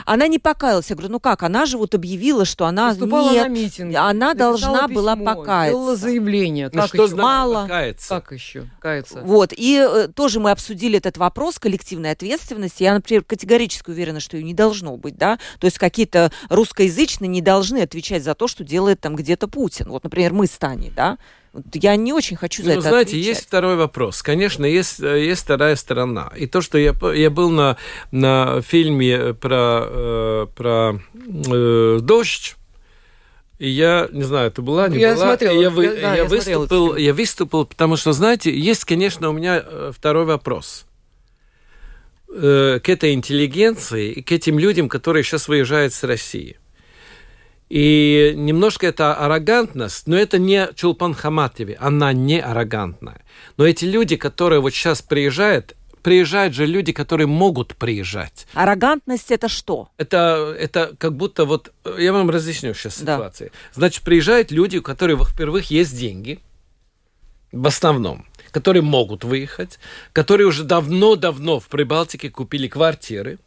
Она не покаялась. Я говорю, ну как, она же вот объявила, что она Выступала нет, на митинге. она должна была письмо, покаяться. Сделала заявление. Ну как что еще? значит Мало. покаяться? Как еще? Каяться. Вот, и э, тоже мы обсудили этот вопрос коллективной ответственности. Я, например, категорически уверена, что ее не должно быть, да. То есть какие-то русскоязычные не должны отвечать за то, что делает там где-то Путин. Вот, например, мы с Таней, да. Вот я не очень хочу за Ну, это знаете, отвечать. есть второй вопрос. Конечно, есть, э, есть вторая сторона. И то, что я, я был на, на фильме про, э, про э, дождь, и я не знаю, это была, не Я была. смотрела, я, вы- я- да, я я выступил, я выступил, потому что, знаете, есть, конечно, у меня э, второй вопрос э, к этой интеллигенции и к этим людям, которые сейчас выезжают с России. И немножко это аррогантность, но это не Чулпан Хаматове, она не аррогантная. Но эти люди, которые вот сейчас приезжают, приезжают же люди, которые могут приезжать. Аррогантность это что? Это, это как будто вот... э, Я вам разъясню сейчас Да. ситуацию. Значит, приезжают люди, у которых, во-первых, есть деньги, в основном, которые могут выехать, которые уже давно-давно в Прибалтике купили квартиры.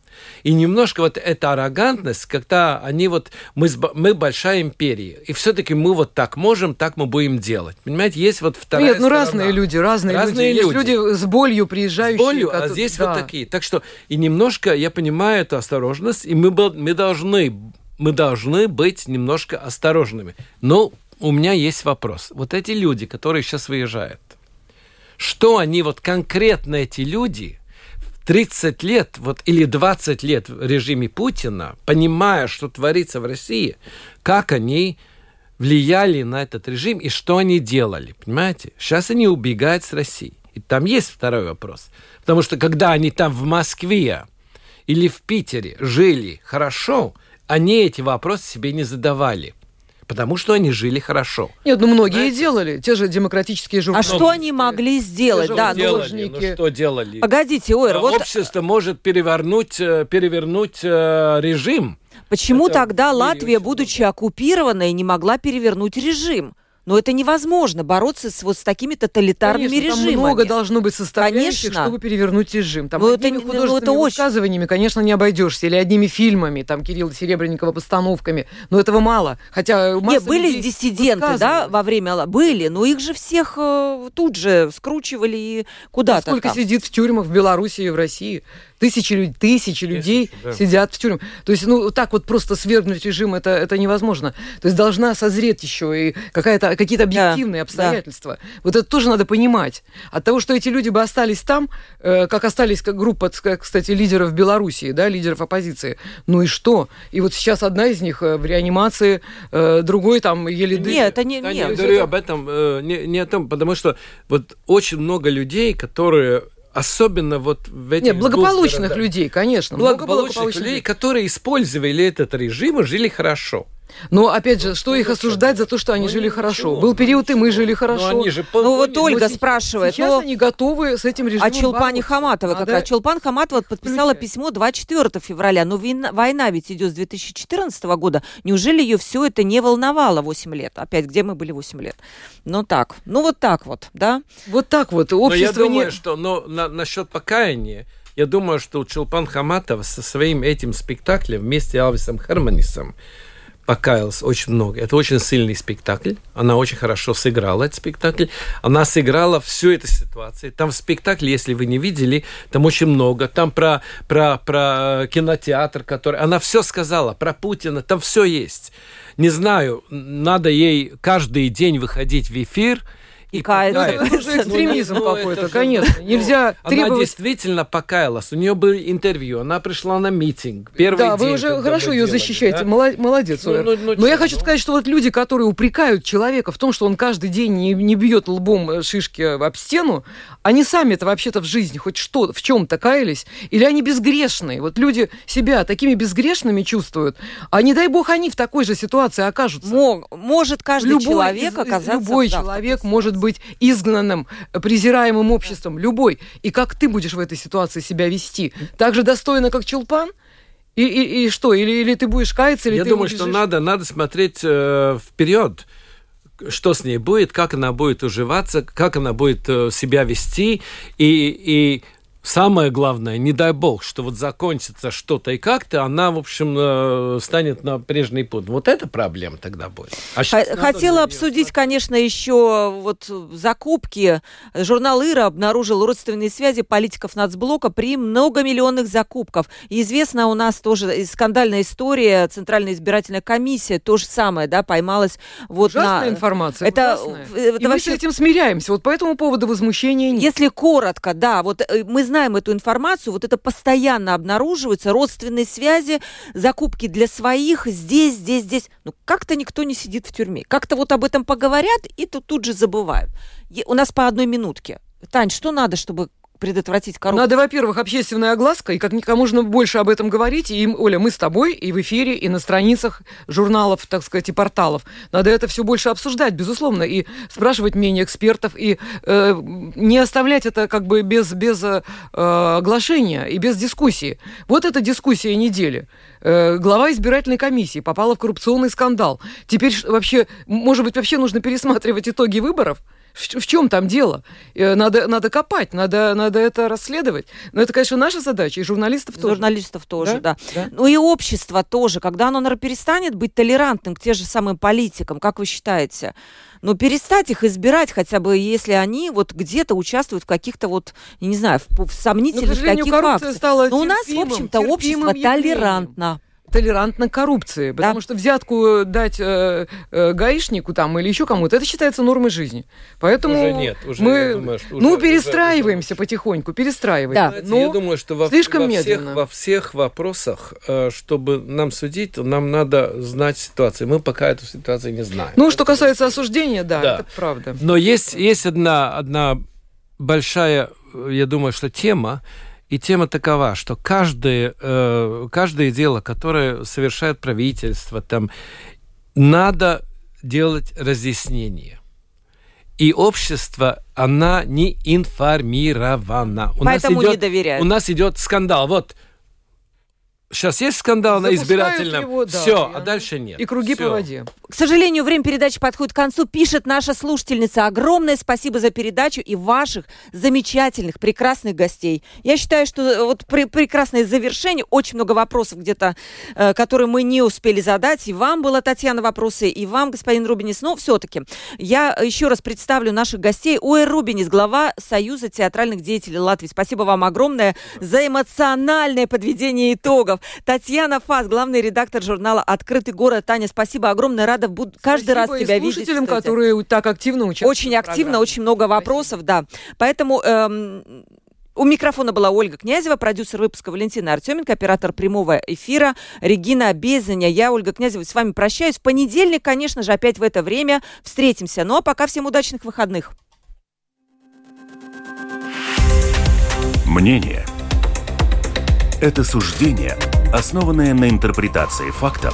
И немножко вот эта аррогантность, когда они вот, мы, с мы большая империя, и все-таки мы вот так можем, так мы будем делать. Понимаете, есть вот вторая Нет, ну сторона. разные люди, разные, Разные люди. люди. Есть люди с болью С приезжающие. болью, а кото- здесь да. вот такие. Так что и немножко я понимаю эту осторожность, и мы, мы должны мы должны быть немножко осторожными. Но у меня есть вопрос. Вот эти люди, которые сейчас выезжают, что они вот конкретно эти люди 30 лет вот, или 20 лет в режиме Путина, понимая, что творится в России, как они влияли на этот режим и что они делали, понимаете? Сейчас они убегают с России. И там есть второй вопрос. Потому что когда они там в Москве или в Питере жили хорошо, они эти вопросы себе не задавали. Потому что они жили хорошо. Нет, ну многие Знаете? делали, те же демократические журналисты. А что они могли сделать? Да, делали, ну что делали? Погодите, Ойр, вот... Общество может перевернуть, э, перевернуть э, режим. Почему Это тогда Латвия, будучи оккупированной, не могла перевернуть режим? Но это невозможно бороться с вот с такими тоталитарными конечно, режимами. Там много должно быть составляющих, конечно. чтобы перевернуть режим. Там ну, одними это, художественными ну, это высказываниями, очень... конечно, не обойдешься. Или одними фильмами, там, Кирилла Серебренникова постановками. Но этого мало. Хотя Нет, были диссиденты, да, во время... Были, но их же всех э, тут же скручивали и куда-то Сколько там. сидит в тюрьмах в Беларуси и в России? Тысячи, тысячи людей да. сидят в тюрьме. То есть, ну, так вот просто свергнуть режим, это, это невозможно. То есть должна созреть еще и какая-то, какие-то объективные да. обстоятельства. Да. Вот это тоже надо понимать. От того, что эти люди бы остались там, э, как остались как группа, кстати, лидеров Белоруссии, да, лидеров оппозиции, ну и что? И вот сейчас одна из них э, в реанимации, э, другой там еле... Нет, это не... Да, нет, я говорю это... об этом, э, не, не о том, потому что вот очень много людей, которые Особенно вот в этих Нет, благополучных людей, конечно. Благополучных, благополучных людей, которые использовали этот режим и жили хорошо. Но опять же, что их осуждать за то, что они ну, жили хорошо? Был период, и мы жили хорошо. Ну, же ну вот Ольга но спрашивает. Сейчас но... они готовы с этим режимом А Челпани Хаматова как раз. Челпан Хаматова подписала письмо 24 февраля. Но война ведь идет с 2014 года. Неужели ее все это не волновало 8 лет? Опять, где мы были 8 лет? Ну так. Ну вот так вот, да? Вот так вот. Общество но я думаю, не... что но на, насчет покаяния, я думаю, что Челпан Хаматова со своим этим спектаклем вместе с Алвисом Херманисом покаялась очень много. Это очень сильный спектакль. Она очень хорошо сыграла этот спектакль. Она сыграла всю эту ситуацию. Там в спектакле, если вы не видели, там очень много. Там про, про, про кинотеатр, который... Она все сказала про Путина. Там все есть. Не знаю, надо ей каждый день выходить в эфир – и кается. Это же экстремизм ну, какой-то, же, конечно. Ну, Нельзя требовать... Она действительно покаялась. У нее было интервью, она пришла на митинг. Первый да, день, вы уже хорошо ее делали, защищаете. Да? Молодец. Ну, ну, ну, Но я хочу сказать, что вот люди, которые упрекают человека в том, что он каждый день не, не бьет лбом э, шишки об стену, они сами-то вообще-то в жизни хоть что, в чем-то каялись, или они безгрешные. Вот люди себя такими безгрешными чувствуют, а не дай бог они в такой же ситуации окажутся. Мог, может каждый любой, человек оказаться Любой человек может быть изгнанным, презираемым обществом, любой. И как ты будешь в этой ситуации себя вести? Так же достойно, как Чулпан? И, и, и что? Или, или ты будешь каяться, или Я ты думаю, что надо, надо смотреть э, вперед что с ней будет, как она будет уживаться, как она будет э, себя вести, и, и Самое главное, не дай бог, что вот закончится что-то и как-то, она, в общем, э, станет на прежний путь. Вот это проблема тогда будет. А Хотела обсудить, конечно, еще вот закупки. Журнал «Ира» обнаружил родственные связи политиков нацблока при многомиллионных закупках. И известна у нас тоже скандальная история. Центральная избирательная комиссия то же самое, да, поймалась вот Ужасная на... информация. Это, это и вообще... мы с этим смиряемся. Вот по этому поводу возмущения нет. Если коротко, да, вот э, мы знаем эту информацию, вот это постоянно обнаруживается, родственные связи, закупки для своих, здесь, здесь, здесь. Ну, как-то никто не сидит в тюрьме. Как-то вот об этом поговорят и тут, тут же забывают. У нас по одной минутке. Тань, что надо, чтобы предотвратить коррупцию? Надо, во-первых, общественная огласка, и как никому можно больше об этом говорить. И, Оля, мы с тобой и в эфире, и на страницах журналов, так сказать, и порталов. Надо это все больше обсуждать, безусловно, и спрашивать мнение экспертов, и э, не оставлять это как бы без, без э, оглашения и без дискуссии. Вот эта дискуссия недели. Э, глава избирательной комиссии попала в коррупционный скандал. Теперь вообще, может быть, вообще нужно пересматривать итоги выборов – в, в чем там дело? Э, надо, надо копать, надо, надо это расследовать. Но это, конечно, наша задача, и журналистов тоже. Журналистов тоже, да? да. да. Ну и общество тоже. Когда оно, наверное, перестанет быть толерантным к тем же самым политикам, как вы считаете? Ну, перестать их избирать, хотя бы если они вот где-то участвуют в каких-то вот, не знаю, в, в сомнительных таких акциях. Но у нас, в общем-то, общество толерантно толерантно коррупции, потому да. что взятку дать э, э, гаишнику там или еще кому-то, это считается нормой жизни. Поэтому уже нет, уже, мы, думаю, что уже, ну, перестраиваемся уже, потихоньку, перестраиваемся. Да. Но я думаю, что во, слишком во, медленно. всех, во всех вопросах, э, чтобы нам судить, нам надо знать ситуацию. Мы пока эту ситуацию не знаем. Ну, что касается осуждения, да, да. это правда. Но есть, есть одна, одна большая, я думаю, что тема, и тема такова, что каждое, э, каждое дело, которое совершает правительство, там, надо делать разъяснение. И общество, она не информирована. У Поэтому нас идет, не доверяют. У нас идет скандал. Вот Сейчас есть скандал на избирательном, его, да, все, а дальше нет. И круги все. по воде. К сожалению, время передачи подходит к концу. Пишет наша слушательница. Огромное спасибо за передачу и ваших замечательных, прекрасных гостей. Я считаю, что э, вот при, прекрасное завершение. Очень много вопросов где-то, э, которые мы не успели задать. И вам было, Татьяна, вопросы, и вам, господин Рубинис. Но все-таки я еще раз представлю наших гостей. Уэр Рубинис, глава Союза театральных деятелей Латвии. Спасибо вам огромное за эмоциональное подведение итогов. Татьяна Фас, главный редактор журнала «Открытый город». Таня, спасибо огромное. Рада буду каждый спасибо раз тебя и слушателям, видеть. которые так активно участвуют. Очень активно, очень много вопросов, спасибо. да. Поэтому... Эм, у микрофона была Ольга Князева, продюсер выпуска Валентина Артеменко, оператор прямого эфира Регина Безаня. Я, Ольга Князева, с вами прощаюсь. В понедельник, конечно же, опять в это время встретимся. Ну а пока всем удачных выходных. Мнение – это суждение – основанное на интерпретации фактов